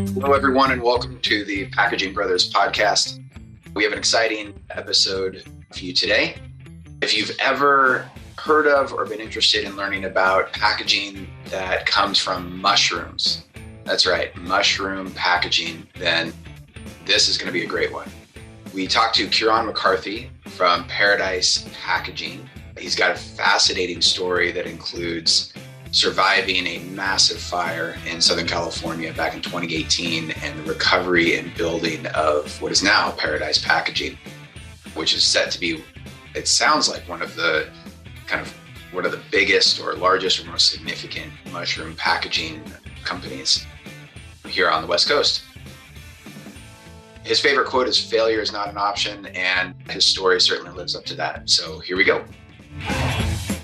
Hello, everyone, and welcome to the Packaging Brothers podcast. We have an exciting episode for you today. If you've ever heard of or been interested in learning about packaging that comes from mushrooms, that's right, mushroom packaging, then this is going to be a great one. We talked to Ciaran McCarthy from Paradise Packaging. He's got a fascinating story that includes surviving a massive fire in Southern California back in 2018 and the recovery and building of what is now Paradise Packaging, which is set to be, it sounds like one of the kind of one of the biggest or largest or most significant mushroom packaging companies here on the West Coast. His favorite quote is failure is not an option, and his story certainly lives up to that. So here we go.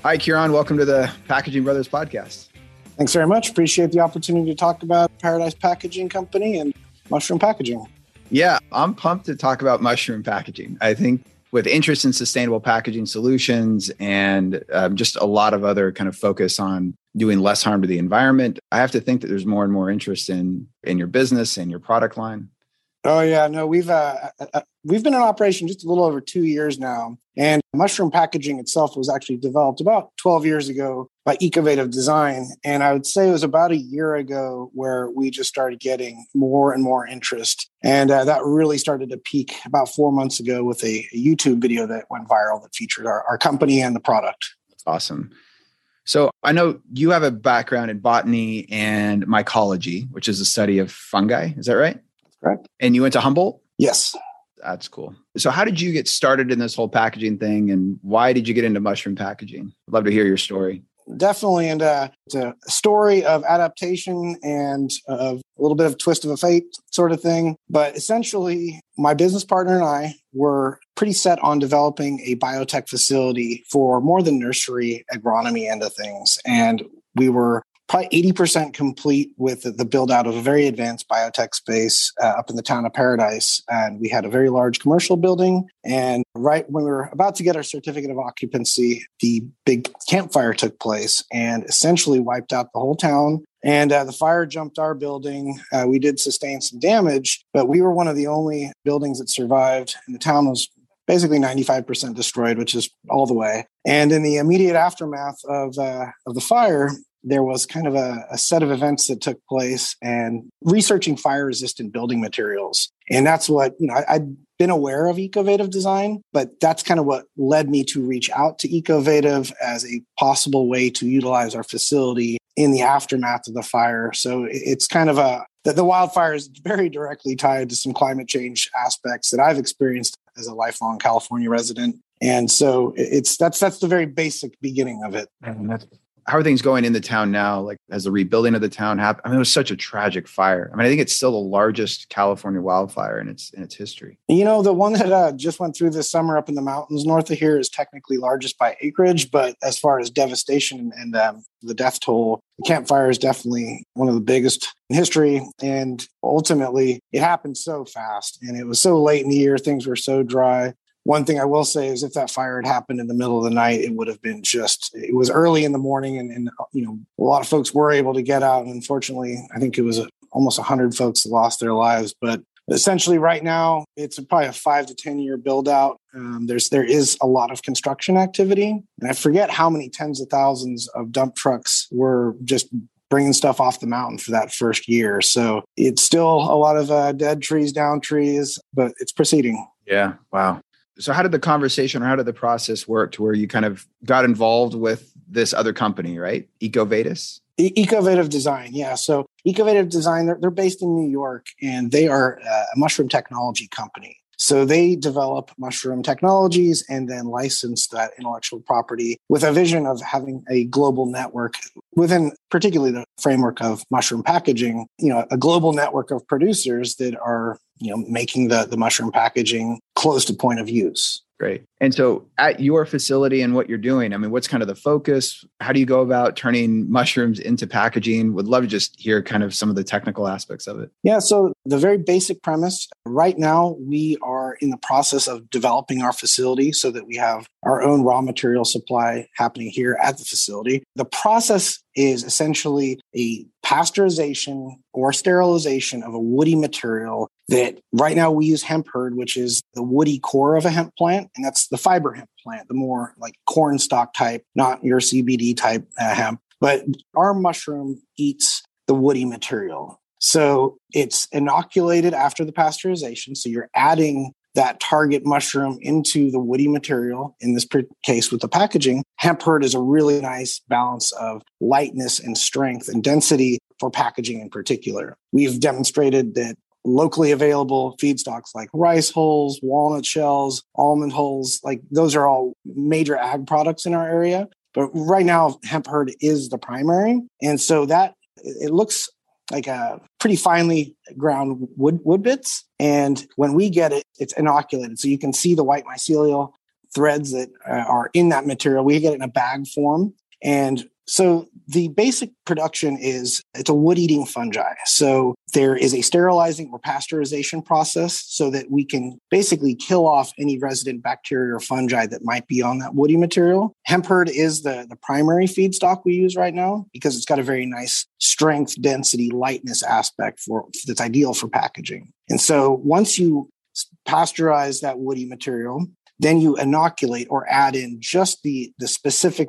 Hi, Ciaran. Welcome to the Packaging Brothers podcast. Thanks very much. Appreciate the opportunity to talk about Paradise Packaging Company and mushroom packaging. Yeah, I'm pumped to talk about mushroom packaging. I think with interest in sustainable packaging solutions and um, just a lot of other kind of focus on doing less harm to the environment, I have to think that there's more and more interest in in your business and your product line. Oh yeah, no, we've uh, uh, uh, we've been in operation just a little over two years now, and mushroom packaging itself was actually developed about 12 years ago by Ecovative Design, and I would say it was about a year ago where we just started getting more and more interest, and uh, that really started to peak about four months ago with a, a YouTube video that went viral that featured our, our company and the product. That's awesome. So I know you have a background in botany and mycology, which is the study of fungi. Is that right? Correct. And you went to Humboldt? Yes. That's cool. So, how did you get started in this whole packaging thing, and why did you get into mushroom packaging? I'd love to hear your story. Definitely, and uh, it's a story of adaptation and of a little bit of twist of a fate sort of thing. But essentially, my business partner and I were pretty set on developing a biotech facility for more than nursery agronomy end of things, and we were probably 80% complete with the, build out of a very advanced biotech space uh, up in the town of Paradise. And we had a very large commercial building. And right when we were about to get our certificate of occupancy, the big Camp Fire took place and essentially wiped out the whole town. And uh, the fire jumped our building. Uh, we did sustain some damage, but we were one of the only buildings that survived. And the town was basically 95% destroyed, which is all the way. And in the immediate aftermath of uh, of the fire, there was kind of a, a, set of events that took place and researching fire resistant building materials. And that's what, you know, I, I'd been aware of Ecovative design, but that's kind of what led me to reach out to Ecovative as a possible way to utilize our facility in the aftermath of the fire. So it's kind of a, the, the wildfire is very directly tied to some climate change aspects that I've experienced as a lifelong California resident. And so it's that's that's the very basic beginning of it. And that's how are things going in the town now? Like, has the rebuilding of the town happened? I mean, it was such a tragic fire. I mean, I think it's still the largest California wildfire in its in its history. You know, the one that uh, just went through this summer up in the mountains north of here is technically largest by acreage, but as far as devastation and um, the death toll, the Camp Fire is definitely one of the biggest in history. And ultimately, it happened so fast, and it was so late in the year. Things were so dry one thing I will say is if that fire had happened in the middle of the night, it would have been just, it was early in the morning and, and you know, a lot of folks were able to get out. And unfortunately, I think it was almost 100 folks lost their lives. But essentially right now it's probably a five to 10 year build out. Um, there's, there is a lot of construction activity and I forget how many tens of thousands of dump trucks were just bringing stuff off the mountain for that first year. So it's still a lot of uh, dead trees, down trees, but it's proceeding. Yeah. Wow so how did the conversation or how did the process work to where you kind of got involved with this other company right? Ecovatus ecovative design yeah. So ecovative design they're, they're based in new york and they are uh, a mushroom technology company so they develop mushroom technologies and then license that intellectual property with a vision of having a global network within particularly the framework of mushroom packaging, you know, a global network of producers that are, you know, making the, the mushroom packaging close to point of use. Great. And so at your facility and what you're doing, I mean, what's kind of the focus? How do you go about turning mushrooms into packaging? Would love to just hear kind of some of the technical aspects of it. Yeah. So the very basic premise right now, we are in the process of developing our facility so that we have our own raw material supply happening here at the facility. The process is essentially a pasteurization or sterilization of a woody material that right now we use hemp hurd, which is the woody core of a hemp plant. And that's the fiber hemp plant, the more like corn stalk type, not your CBD type uh, hemp. But our mushroom eats the woody material. So it's inoculated after the pasteurization. So you're adding that target mushroom into the woody material, in this case with the packaging, hemp hurd is a really nice balance of lightness and strength and density for packaging in particular. We've demonstrated that locally available feedstocks like rice hulls, walnut shells, almond hulls, like those are all major ag products in our area. But right now, hemp hurd is the primary. And so that it looks like a pretty finely ground wood wood bits. And when we get it, it's inoculated, so you can see the white mycelial threads that uh, are in that material. We get it in a bag form, and so the basic production is it's a wood eating fungi. So there is a sterilizing or pasteurization process so that we can basically kill off any resident bacteria or fungi that might be on that woody material. Hemp hurd is the, the primary feedstock we use right now because it's got a very nice strength, density, lightness aspect for that's ideal for packaging. And so once you pasteurize that woody material, then you inoculate or add in just the, the specific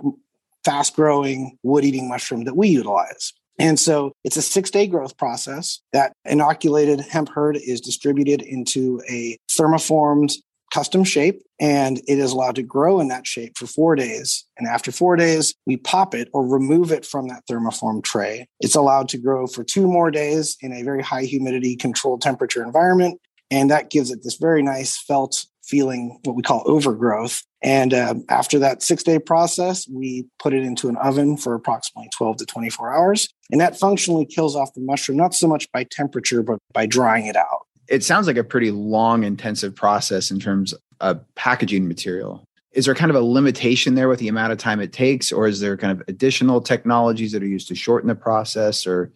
fast growing wood eating mushroom that we utilize. And so it's a six day growth process. That inoculated hemp hurd is distributed into a thermoformed custom shape and it is allowed to grow in that shape for four days. And after four days, we pop it or remove it from that thermoform tray. It's allowed to grow for two more days in a very high humidity controlled temperature environment. And that gives it this very nice felt feeling what we call overgrowth. And uh, after that six day process, we put it into an oven for approximately 12 to 24 hours. And that functionally kills off the mushroom, not so much by temperature, but by drying it out. It sounds like a pretty long, intensive process in terms of packaging material. Is there kind of a limitation there with the amount of time it takes, or is there kind of additional technologies that are used to shorten the process, or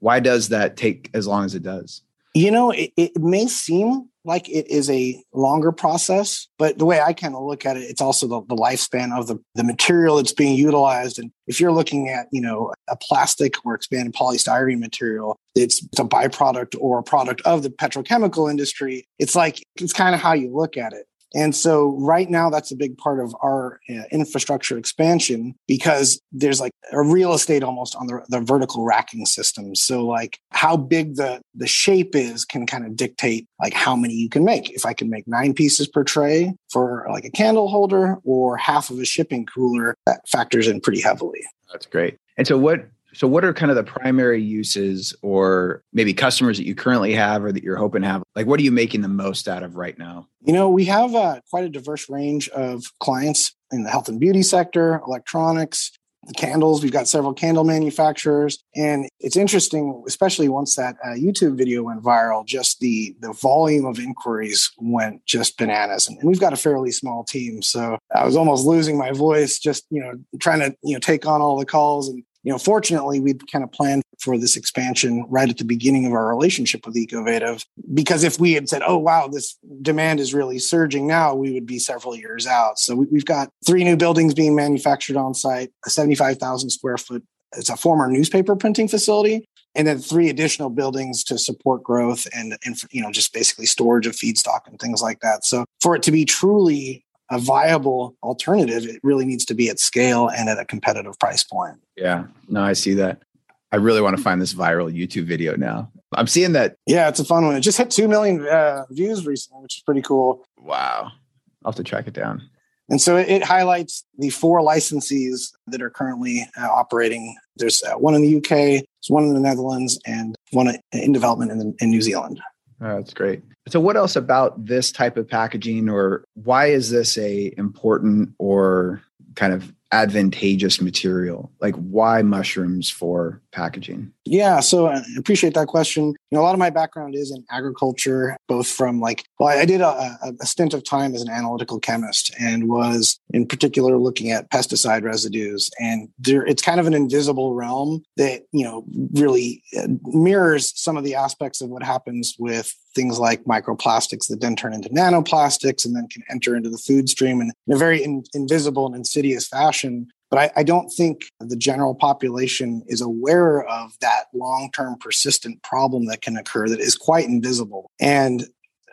why does that take as long as it does? You know, it, it may seem like it is a longer process, but the way I kind of look at it, it's also the, the lifespan of the, the material that's being utilized. And if you're looking at, you know, a plastic or expanded polystyrene material, it's, it's a byproduct or a product of the petrochemical industry. It's like, it's kind of how you look at it. And so right now, that's a big part of our uh, infrastructure expansion because there's like a real estate almost on the, the vertical racking system. So like how big the, the shape is can kind of dictate like how many you can make. If I can make nine pieces per tray for like a candle holder or half of a shipping cooler, that factors in pretty heavily. That's great. And so what so, what are kind of the primary uses or maybe customers that you currently have or that you're hoping to have? Like, what are you making the most out of right now? You know, we have uh, quite a diverse range of clients in the health and beauty sector, electronics, the candles. We've got several candle manufacturers, and it's interesting, especially once that uh, YouTube video went viral. Just the the volume of inquiries went just bananas, and, and, we've got a fairly small team, so I was almost losing my voice just you know trying to you know take on all the calls and you know, fortunately, we kind of planned for this expansion right at the beginning of our relationship with Ecovative. Because if we had said, oh, wow, this demand is really surging now, we would be several years out. So we, have got three new buildings being manufactured on site, a 75,000 square foot. It's a former newspaper printing facility, and then three additional buildings to support growth and, and you know just basically storage of feedstock and things like that. So for it to be truly a viable alternative, it really needs to be at scale and at a competitive price point. Yeah, no, I see that. I really want to find this viral YouTube video now. I'm seeing that. Yeah, it's a fun one. It just hit 2 million uh, views recently, which is pretty cool. Wow. I'll have to track it down. And so it, highlights the four licensees that are currently uh, operating. There's uh, one in the UK, there's one in the Netherlands, and one in development in, the, in New Zealand. Oh, that's great. So what else about this type of packaging or why is this a important or kind of advantageous material? Like why mushrooms for packaging? Yeah, so I appreciate that question. You know, a lot of my background is in agriculture, both from like, well, I did a, a stint of time as an analytical chemist and was in particular looking at pesticide residues. And there, it's kind of an invisible realm that, you know, really uh, mirrors some of the aspects of what happens with things like microplastics that then turn into nanoplastics and then can enter into the food stream in a very in, invisible and insidious fashion. But I, I don't think the general population is aware of that long term persistent problem that can occur that is quite invisible. And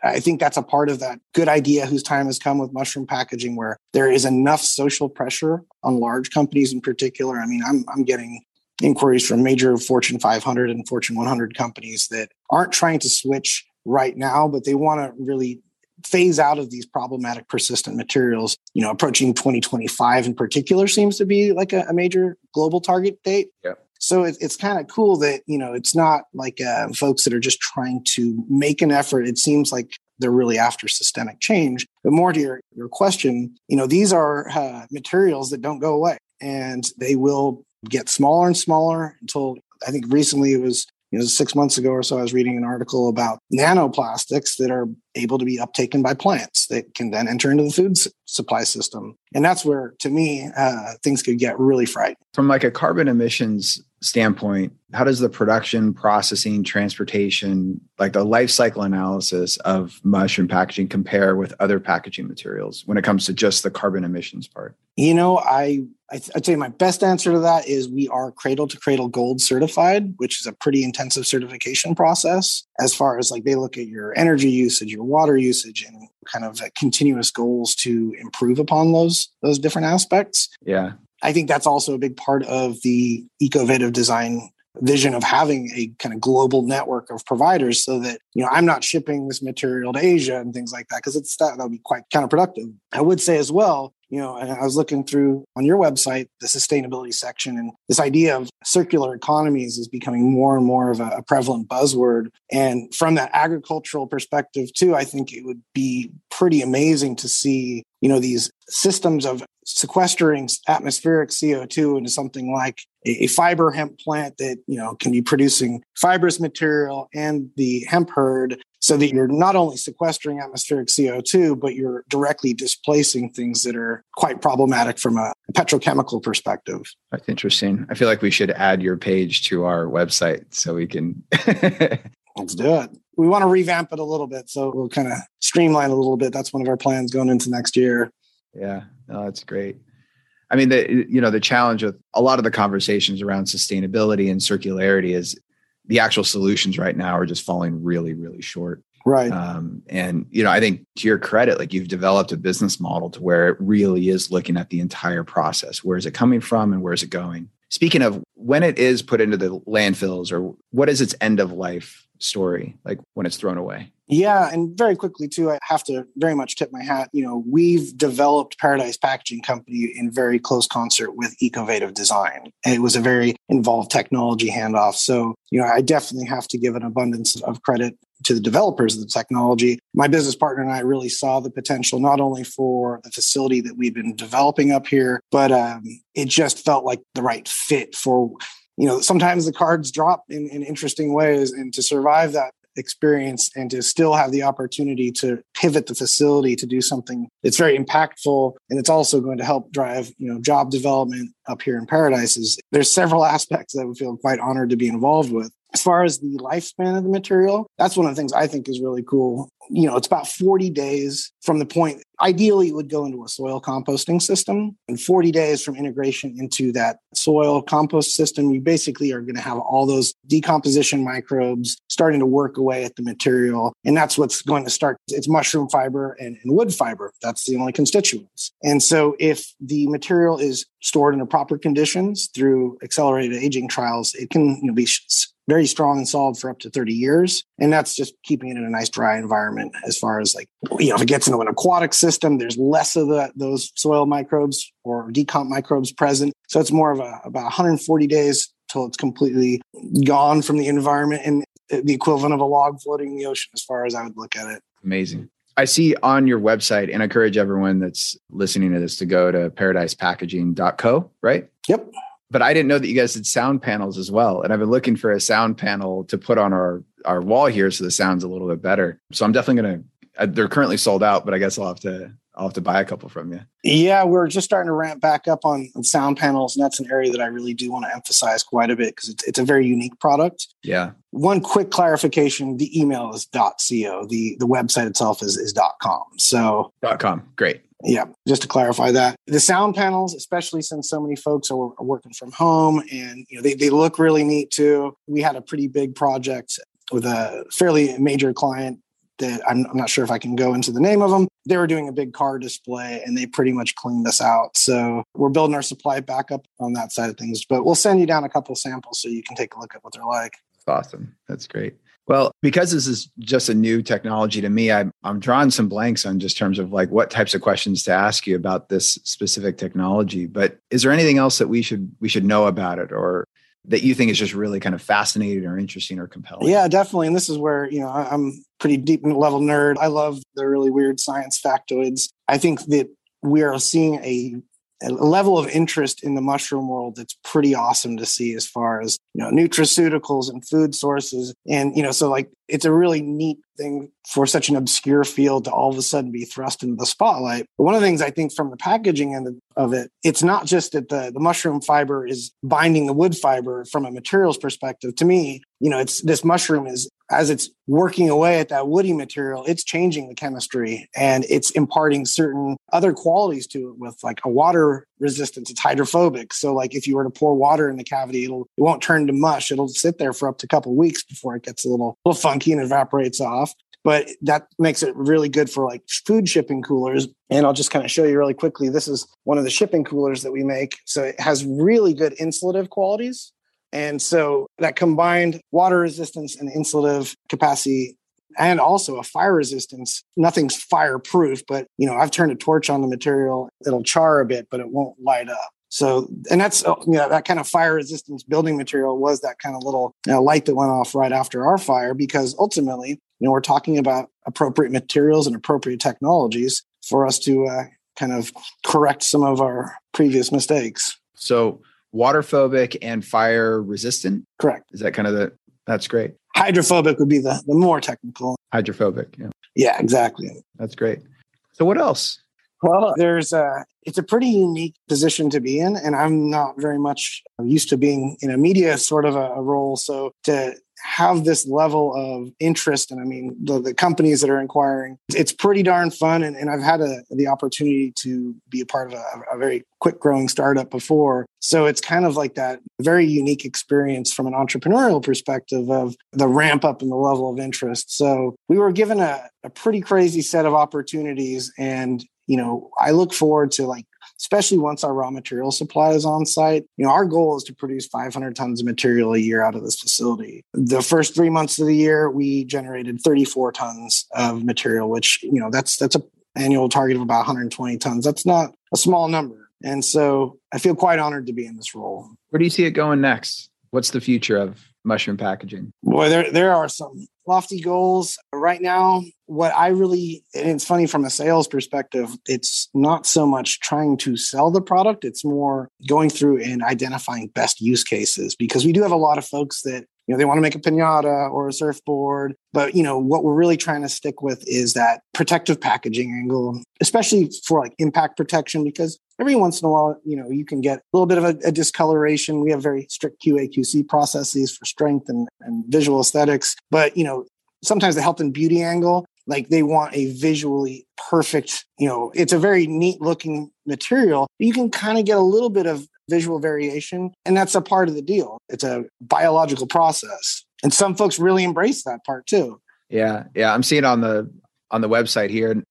I think that's a part of that good idea whose time has come with mushroom packaging, where there is enough social pressure on large companies in particular. I mean, I'm, I'm getting inquiries from major Fortune 500 and Fortune 100 companies that aren't trying to switch right now, but they want to really phase out of these problematic persistent materials. You know approaching 2025 in particular seems to be like a, a major global target date. Yep. so it, it's kind of cool that you know it's not like uh, folks that are just trying to make an effort. It seems like they're really after systemic change. But more to your, your question you know these are uh, materials that don't go away and they will get smaller and smaller until I think recently it was you know six months ago or so I was reading an article about nanoplastics that are able to be uptaken by plants that can then enter into the food supply system. And that's where to me uh, things could get really frightening. From like a carbon emissions standpoint how does the production processing transportation like the life cycle analysis of mushroom packaging compare with other packaging materials when it comes to just the carbon emissions part? You know i i'd say my best answer to that is we are cradle to cradle gold certified which is a pretty intensive certification process as far as like they look at your energy usage your water usage and kind of continuous goals to improve upon those those different aspects. Yeah I think that's also a big part of the ecovative design vision of having a kind of global network of providers so that you know i'm not shipping this material to asia and things like that because it's that that'll be quite counterproductive. I would say as well you know i was looking through on your website the sustainability section and this idea of circular economies is becoming more and more of a prevalent buzzword. And from that agricultural perspective too i think it would be pretty amazing to see you know these systems of sequestering atmospheric CO2 into something like a, fiber hemp plant that you know can be producing fibrous material and the hemp hurd so that you're not only sequestering atmospheric CO2 but you're directly displacing things that are quite problematic from a petrochemical perspective. That's interesting. I feel like we should add your page to our website so we can Let's do it. We want to revamp it a little bit so we'll kind of streamline a little bit. That's one of our plans going into next year. Yeah, no, that's great. I mean, the you know the challenge with a lot of the conversations around sustainability and circularity is the actual solutions right now are just falling really, really short. Right. Um, and you know, I think to your credit, like you've developed a business model to where it really is looking at the entire process. Where is it coming from, and where is it going? Speaking of when it is put into the landfills, or what is its end of life story, like when it's thrown away? Yeah, and very quickly too, I have to very much tip my hat. You know, we've developed Paradise Packaging Company in very close concert with Ecovative Design. It was a very involved technology handoff. So, you know, I definitely have to give an abundance of credit to the developers of the technology. My business partner and I really saw the potential not only for the facility that we've been developing up here, but um, it just felt like the right fit for you know sometimes the cards drop in, in interesting ways and to survive that experience and to still have the opportunity to pivot the facility to do something that's very impactful and it's also going to help drive you know job development up here in paradise is there's several aspects that we feel quite honored to be involved with as far as the lifespan of the material, that's one of the things I think is really cool. You know, it's about 40 days from the point, ideally, it would go into a soil composting system. And 40 days from integration into that soil compost system, you basically are going to have all those decomposition microbes starting to work away at the material. And that's what's going to start. It's mushroom fiber and, and wood fiber. That's the only constituents. And so if the material is stored in the proper conditions through accelerated aging trials, it can you know, be very strong and solid for up to 30 years. And that's just keeping it in a nice dry environment as far as like, you know, if it gets into an aquatic system, there's less of the, those soil microbes or decomp microbes present. So it's more of a, about 140 days till it's completely gone from the environment and the equivalent of a log floating in the ocean as far as I would look at it. Amazing. I see on your website, and I encourage everyone that's listening to this to go to paradisepackaging.co, right? Yep but I didn't know that you guys did sound panels as well. And I've been looking for a sound panel to put on our our wall here so the sound's a little bit better. So I'm definitely gonna. Uh, they're currently sold out, but I guess I'll have to I'll have to buy a couple from you. Yeah, we're just starting to ramp back up on, on sound panels, and that's an area that I really do want to emphasize quite a bit because it's, it's a very unique product. Yeah. One quick clarification: the email is .co. the The website itself is is .com. So .com, great. Yeah, just to clarify that. The sound panels, especially since so many folks are, are working from home and you know they, they look really neat too. We had a pretty big project with a fairly major client that I'm, I'm, not sure if I can go into the name of them. They were doing a big car display and they pretty much cleaned us out. So we're building our supply back up on that side of things. But we'll send you down a couple samples so you can take a look at what they're like. Awesome. That's great. Well, because this is just a new technology to me, I'm, I'm drawing some blanks on just terms of like what types of questions to ask you about this specific technology. But is there anything else that we should we should know about it or that you think is just really kind of fascinating or interesting or compelling? Yeah, definitely. And this is where, you know, I'm pretty deep level nerd. I love the really weird science factoids. I think that we are seeing a a level of interest in the mushroom world that's pretty awesome to see as far as you know nutraceuticals and food sources. And you know so like it's a really neat thing for such an obscure field to all of a sudden be thrust into the spotlight. But one of the things i think from the packaging end of it it's not just that the, the mushroom fiber is binding the wood fiber from a materials perspective. To me you know it's this mushroom is as it's working away at that woody material, it's changing the chemistry and it's imparting certain other qualities to it with like a water resistance. It's hydrophobic. So like if you were to pour water in the cavity, it'll it won't turn to mush. It'll sit there for up to a couple weeks before it gets a little, little funky and evaporates off. But that makes it really good for like food shipping coolers. And I'll just kind of show you really quickly. This is one of the shipping coolers that we make. So it has really good insulative qualities. And so that combined water resistance and insulative capacity and also a fire resistance. Nothing's fireproof, but you know, I've turned a torch on the material. It'll char a bit, but it won't light up. So, and that's uh, you know that kind of fire resistance building material was that kind of little you know, light that went off right after our fire because ultimately, you know, we're talking about appropriate materials and appropriate technologies for us to uh, kind of correct some of our previous mistakes. So, waterphobic and fire resistant. Correct. Is that kind of the? That's great. Hydrophobic would be the the more technical. Hydrophobic. Yeah. Yeah. Exactly. That's great. So what else? Well, there's a it's a pretty unique position to be in, and I'm not very much used to being in a media sort of a, a role. So to have this level of interest and i mean the, the companies that are inquiring it's pretty darn fun and, and i've had a, the opportunity to be a part of a, a very quick growing startup before. So it's kind of like that very unique experience from an entrepreneurial perspective of the ramp up and the level of interest. So we were given a, a pretty crazy set of opportunities and you know i look forward to like especially once our raw material supply is on site. You know, our goal is to produce 500 tons of material a year out of this facility. The first three months of the year, we generated 34 tons of material, which you know that's that's a annual target of about 120 tons. That's not a small number, and so I feel quite honored to be in this role. Where do you see it going next? What's the future of mushroom packaging? Boy, there there are some lofty goals right now. What I really and it's funny from a sales perspective, it's not so much trying to sell the product, it's more going through and identifying best use cases because we do have a lot of folks that you know they want to make a piñata or a surfboard but you know what we're really trying to stick with is that protective packaging angle especially for like impact protection because every once in a while, you know, you can get a little bit of a, a discoloration. We have very strict QA/QC processes for strength and, and visual aesthetics, but you know, sometimes the health and beauty angle, like they want a visually perfect, you know, it's a very neat looking material. You can kind of get a little bit of visual variation, and that's a part of the deal. It's a biological process. And some folks really embrace that part too. Yeah, yeah, I'm seeing on the on the website here.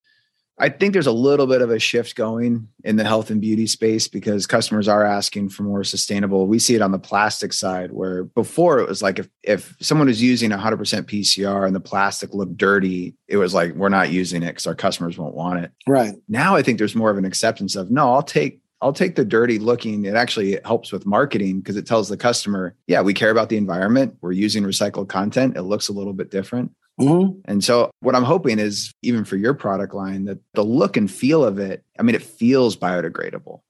I think there's a little bit of a shift going in the health and beauty space because customers are asking for more sustainable. We see it on the plastic side where before it was like if if someone was using 100% PCR and the plastic looked dirty, it was like we're not using it because our customers won't want it. Right. Now I think there's more of an acceptance of no, I'll take I'll take the dirty looking. It actually helps with marketing because it tells the customer, yeah, we care about the environment. We're using recycled content. It looks a little bit different. Mm-hmm. And so, what I'm hoping is, even for your product line, that the look and feel of it, I mean, it feels biodegradable.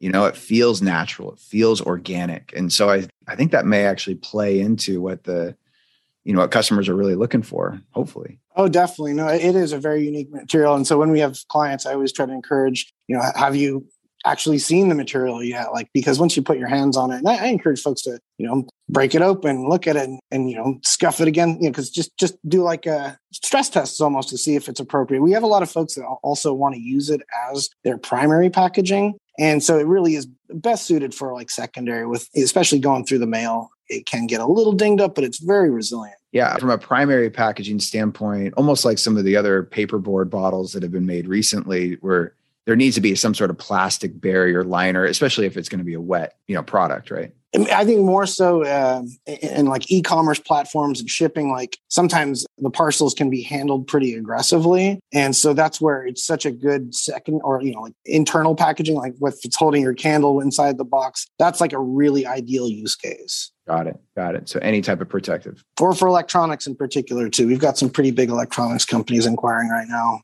You know, it feels natural, it feels organic. And so, I, I think that may actually play into what the, you know, what customers are really looking for, hopefully. Oh, definitely. No, it is a very unique material. And so, when we have clients, I always try to encourage, you know, have you actually seen the material yet. Like, because once you put your hands on it, and I, I encourage folks to, you know, break it open, look at it and, and you know, scuff it again, you know, cause just, just do like a stress tests almost to see if it's appropriate. We have a lot of folks that also want to use it as their primary packaging. And so it really is best suited for like secondary with, especially going through the mail. It can get a little dinged up, but it's very resilient. Yeah, from a primary packaging standpoint, almost like some of the other paperboard bottles that have been made recently, where there needs to be some sort of plastic barrier liner, especially if it's going to be a wet, you know, product, right? I think more so uh, in like e-commerce platforms and shipping. Like sometimes the parcels can be handled pretty aggressively, and so that's where it's such a good second or you know like internal packaging, like if it's holding your candle inside the box. That's like a really ideal use case. Got it. Got it. So any type of protective, or for electronics in particular too. We've got some pretty big electronics companies inquiring right now.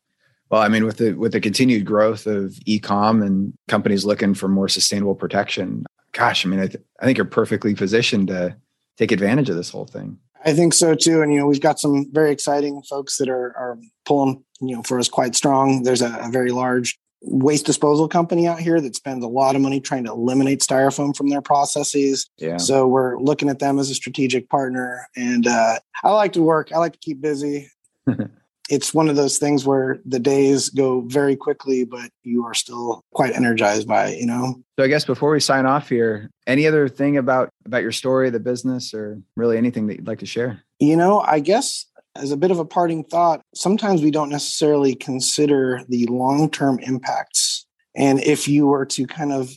Well, I mean, with the with the continued growth of e-com and companies looking for more sustainable protection, gosh, I mean, I, th- I think you're perfectly positioned to take advantage of this whole thing. I think so too. And you know, we've got some very exciting folks that are are pulling you know for us quite strong. There's a, a very large waste disposal company out here that spends a lot of money trying to eliminate styrofoam from their processes. Yeah. So we're looking at them as a strategic partner. And uh, I like to work. I like to keep busy. it's one of those things where the days go very quickly, but you are still quite energized by it, you know? So I guess before we sign off here, any other thing about about your story, the business, or really anything that you'd like to share? You know, I guess as a bit of a parting thought, sometimes we don't necessarily consider the long-term impacts. And if you were to kind of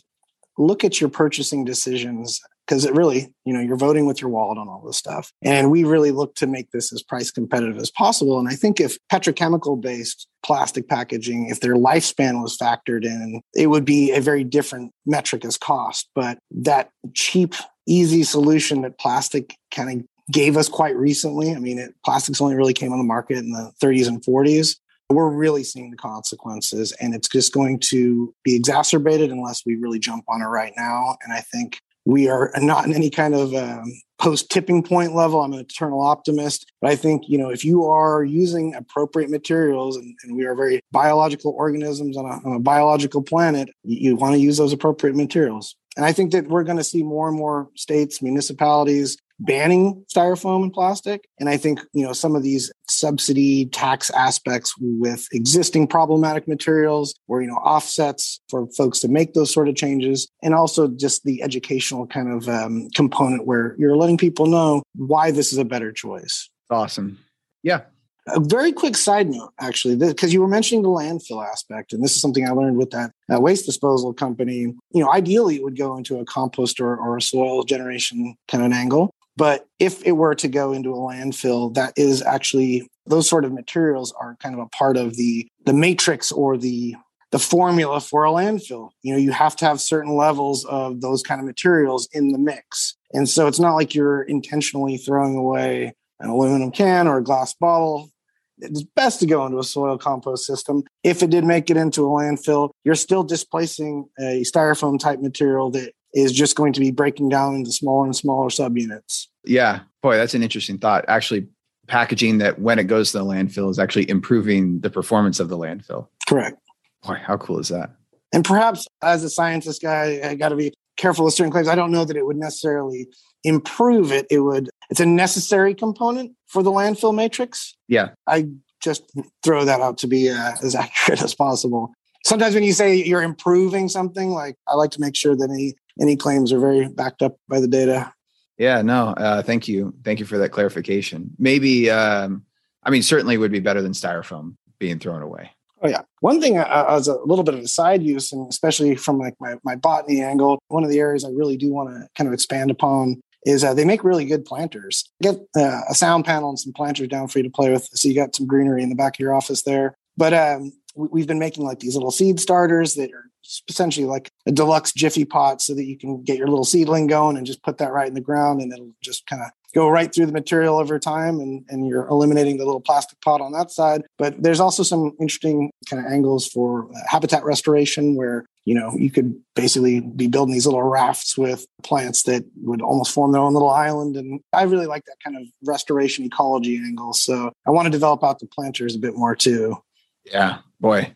look at your purchasing decisions because it really, you know, you're voting with your wallet on all this stuff. And we really look to make this as price competitive as possible. And I think if petrochemical based plastic packaging, if their lifespan was factored in, it would be a very different metric as cost. But that cheap, easy solution that plastic kind of gave us quite recently. I mean, it, plastics only really came on the market in the 30s and 40s. We're really seeing the consequences, and it's just going to be exacerbated unless we really jump on it right now. And I think we are not in any kind of um, post tipping point level. I'm an eternal optimist, but I think you know if you are using appropriate materials, and, and we are very biological organisms on a, on a biological planet, you, you want to use those appropriate materials. And I think that we're going to see more and more states, municipalities banning styrofoam and plastic. And I think, you know, some of these subsidy tax aspects with existing problematic materials or, you know, offsets for folks to make those sort of changes. And also just the educational kind of um, component where you're letting people know why this is a better choice. Awesome. Yeah. A very quick side note, actually, because you were mentioning the landfill aspect, and this is something I learned with that uh, waste disposal company. You know, ideally, it would go into a compost or, or a soil generation kind of an angle. But if it were to go into a landfill, that is actually those sort of materials are kind of a part of the the matrix or the the formula for a landfill. You know, you have to have certain levels of those kind of materials in the mix. And so it's not like you're intentionally throwing away an aluminum can or a glass bottle. It's best to go into a soil compost system. If it did make it into a landfill, you're still displacing a styrofoam type material that is just going to be breaking down into smaller and smaller subunits. Yeah, boy, that's an interesting thought. Actually, packaging that when it goes to the landfill is actually improving the performance of the landfill. Correct. Boy, how cool is that? And perhaps as a scientist guy, I got to be careful with certain claims. I don't know that it would necessarily improve it. It would, it's a necessary component for the landfill matrix. Yeah. I just throw that out to be uh, as accurate as possible. Sometimes when you say you're improving something, like I like to make sure that any any claims are very backed up by the data. Yeah, no, uh, thank you. Thank you for that clarification. Maybe, um, I mean, certainly would be better than styrofoam being thrown away. Oh yeah. One thing uh, as a little bit of a side use, and especially from like my, my botany angle, one of the areas I really do want to kind of expand upon is uh, they make really good planters. Get uh, a sound panel and some planters down for you to play with, so you got some greenery in the back of your office there. But um, we've been making like these little seed starters that are essentially like a deluxe jiffy pot so that you can get your little seedling going and just put that right in the ground and it'll just kind of go right through the material over time and, and you're eliminating the little plastic pot on that side. But there's also some interesting kind of angles for uh, habitat restoration where you know you could basically be building these little rafts with plants that would almost form their own little island. And i really like that kind of restoration ecology angle. So i want to develop out the planters a bit more too. Yeah boy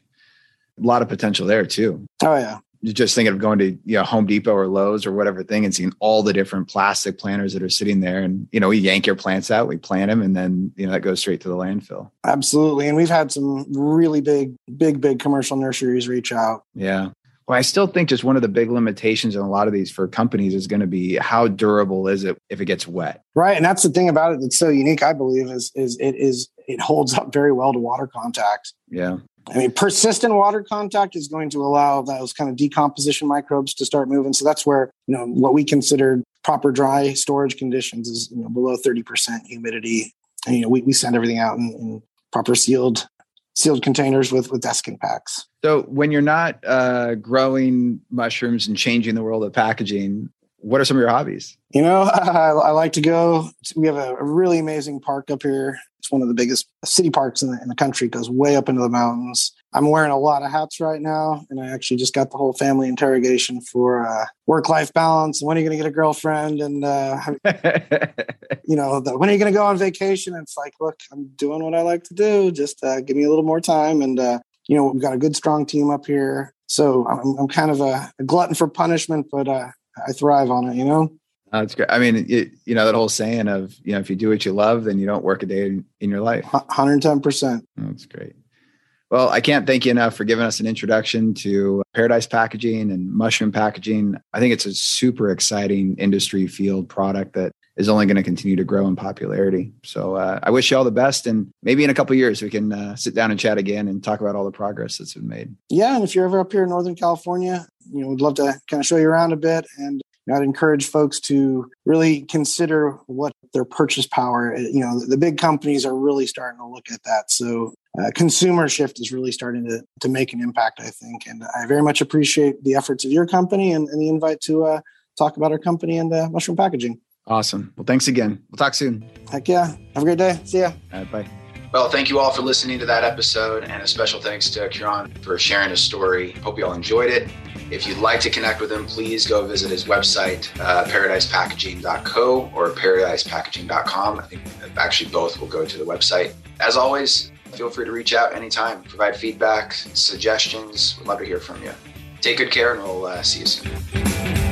a lot of potential there too. Oh yeah. just thinking of going to you know Home Depot or Lowe's or whatever thing and seeing all the different plastic planters that are sitting there. And you know, we yank your plants out, we plant them, and then you know that goes straight to the landfill. Absolutely, and we've had some really big, big, big commercial nurseries reach out. Yeah. Well, I still think just one of the big limitations in a lot of these for companies is going to be how durable is it if it gets wet. Right, and that's the thing about it that's so unique. I believe is is it is it holds up very well to water contact. Yeah. I mean, persistent water contact is going to allow those kind of decomposition microbes to start moving. So that's where you know what we consider proper dry storage conditions is you know below thirty percent humidity. And, you know, we, we send everything out in, in proper sealed sealed containers with with desiccant packs. So when you're not uh, growing mushrooms and changing the world of packaging, what are some of your hobbies? You know, I, I like to go. We have a, really amazing park up here. It's one of the biggest city parks in the, in the country. It goes way up into the mountains. I'm wearing a lot of hats right now, and I actually just got the whole family interrogation for uh, work-life balance. When are you going to get a girlfriend? And uh, you know, the, when are you going to go on vacation? And it's like, look, I'm doing what I like to do. Just uh, give me a little more time. And uh, you know, we've got a good, strong team up here. So I'm, I'm kind of a, a glutton for punishment, but uh, I thrive on it, you know? That's great. I mean, it, you know, that whole saying of, you know, if you do what you love, then you don't work a day in, in your life. 110%. That's great. Well, I can't thank you enough for giving us an introduction to Paradise Packaging and Mushroom Packaging. I think it's a super exciting industry field product that is only going to continue to grow in popularity. So uh, I wish you all the best, and maybe in a couple years we can uh, sit down and chat again and talk about all the progress that's been made. Yeah, and if you're ever up here in Northern California, you know, we'd love to kind of show you around a bit and I'd encourage folks to really consider what their purchase power. You know, the big companies are really starting to look at that. So, uh, consumer shift is really starting to to make an impact, I think. And I very much appreciate the efforts of your company and, and the invite to uh, talk about our company and uh, mushroom packaging. Awesome. Well, thanks again. We'll talk soon. Heck yeah. Have a great day. See ya. bye. Well, thank you all for listening to that episode, and a special thanks to Ciaran for sharing his story. Hope you all enjoyed it. If you'd like to connect with him, please go visit his website, uh, paradisepackaging.co or paradisepackaging.com. I think actually both will go to the website. As always, feel free to reach out anytime, provide feedback, suggestions. We'd love to hear from you. Take good care, and we'll uh, see you soon.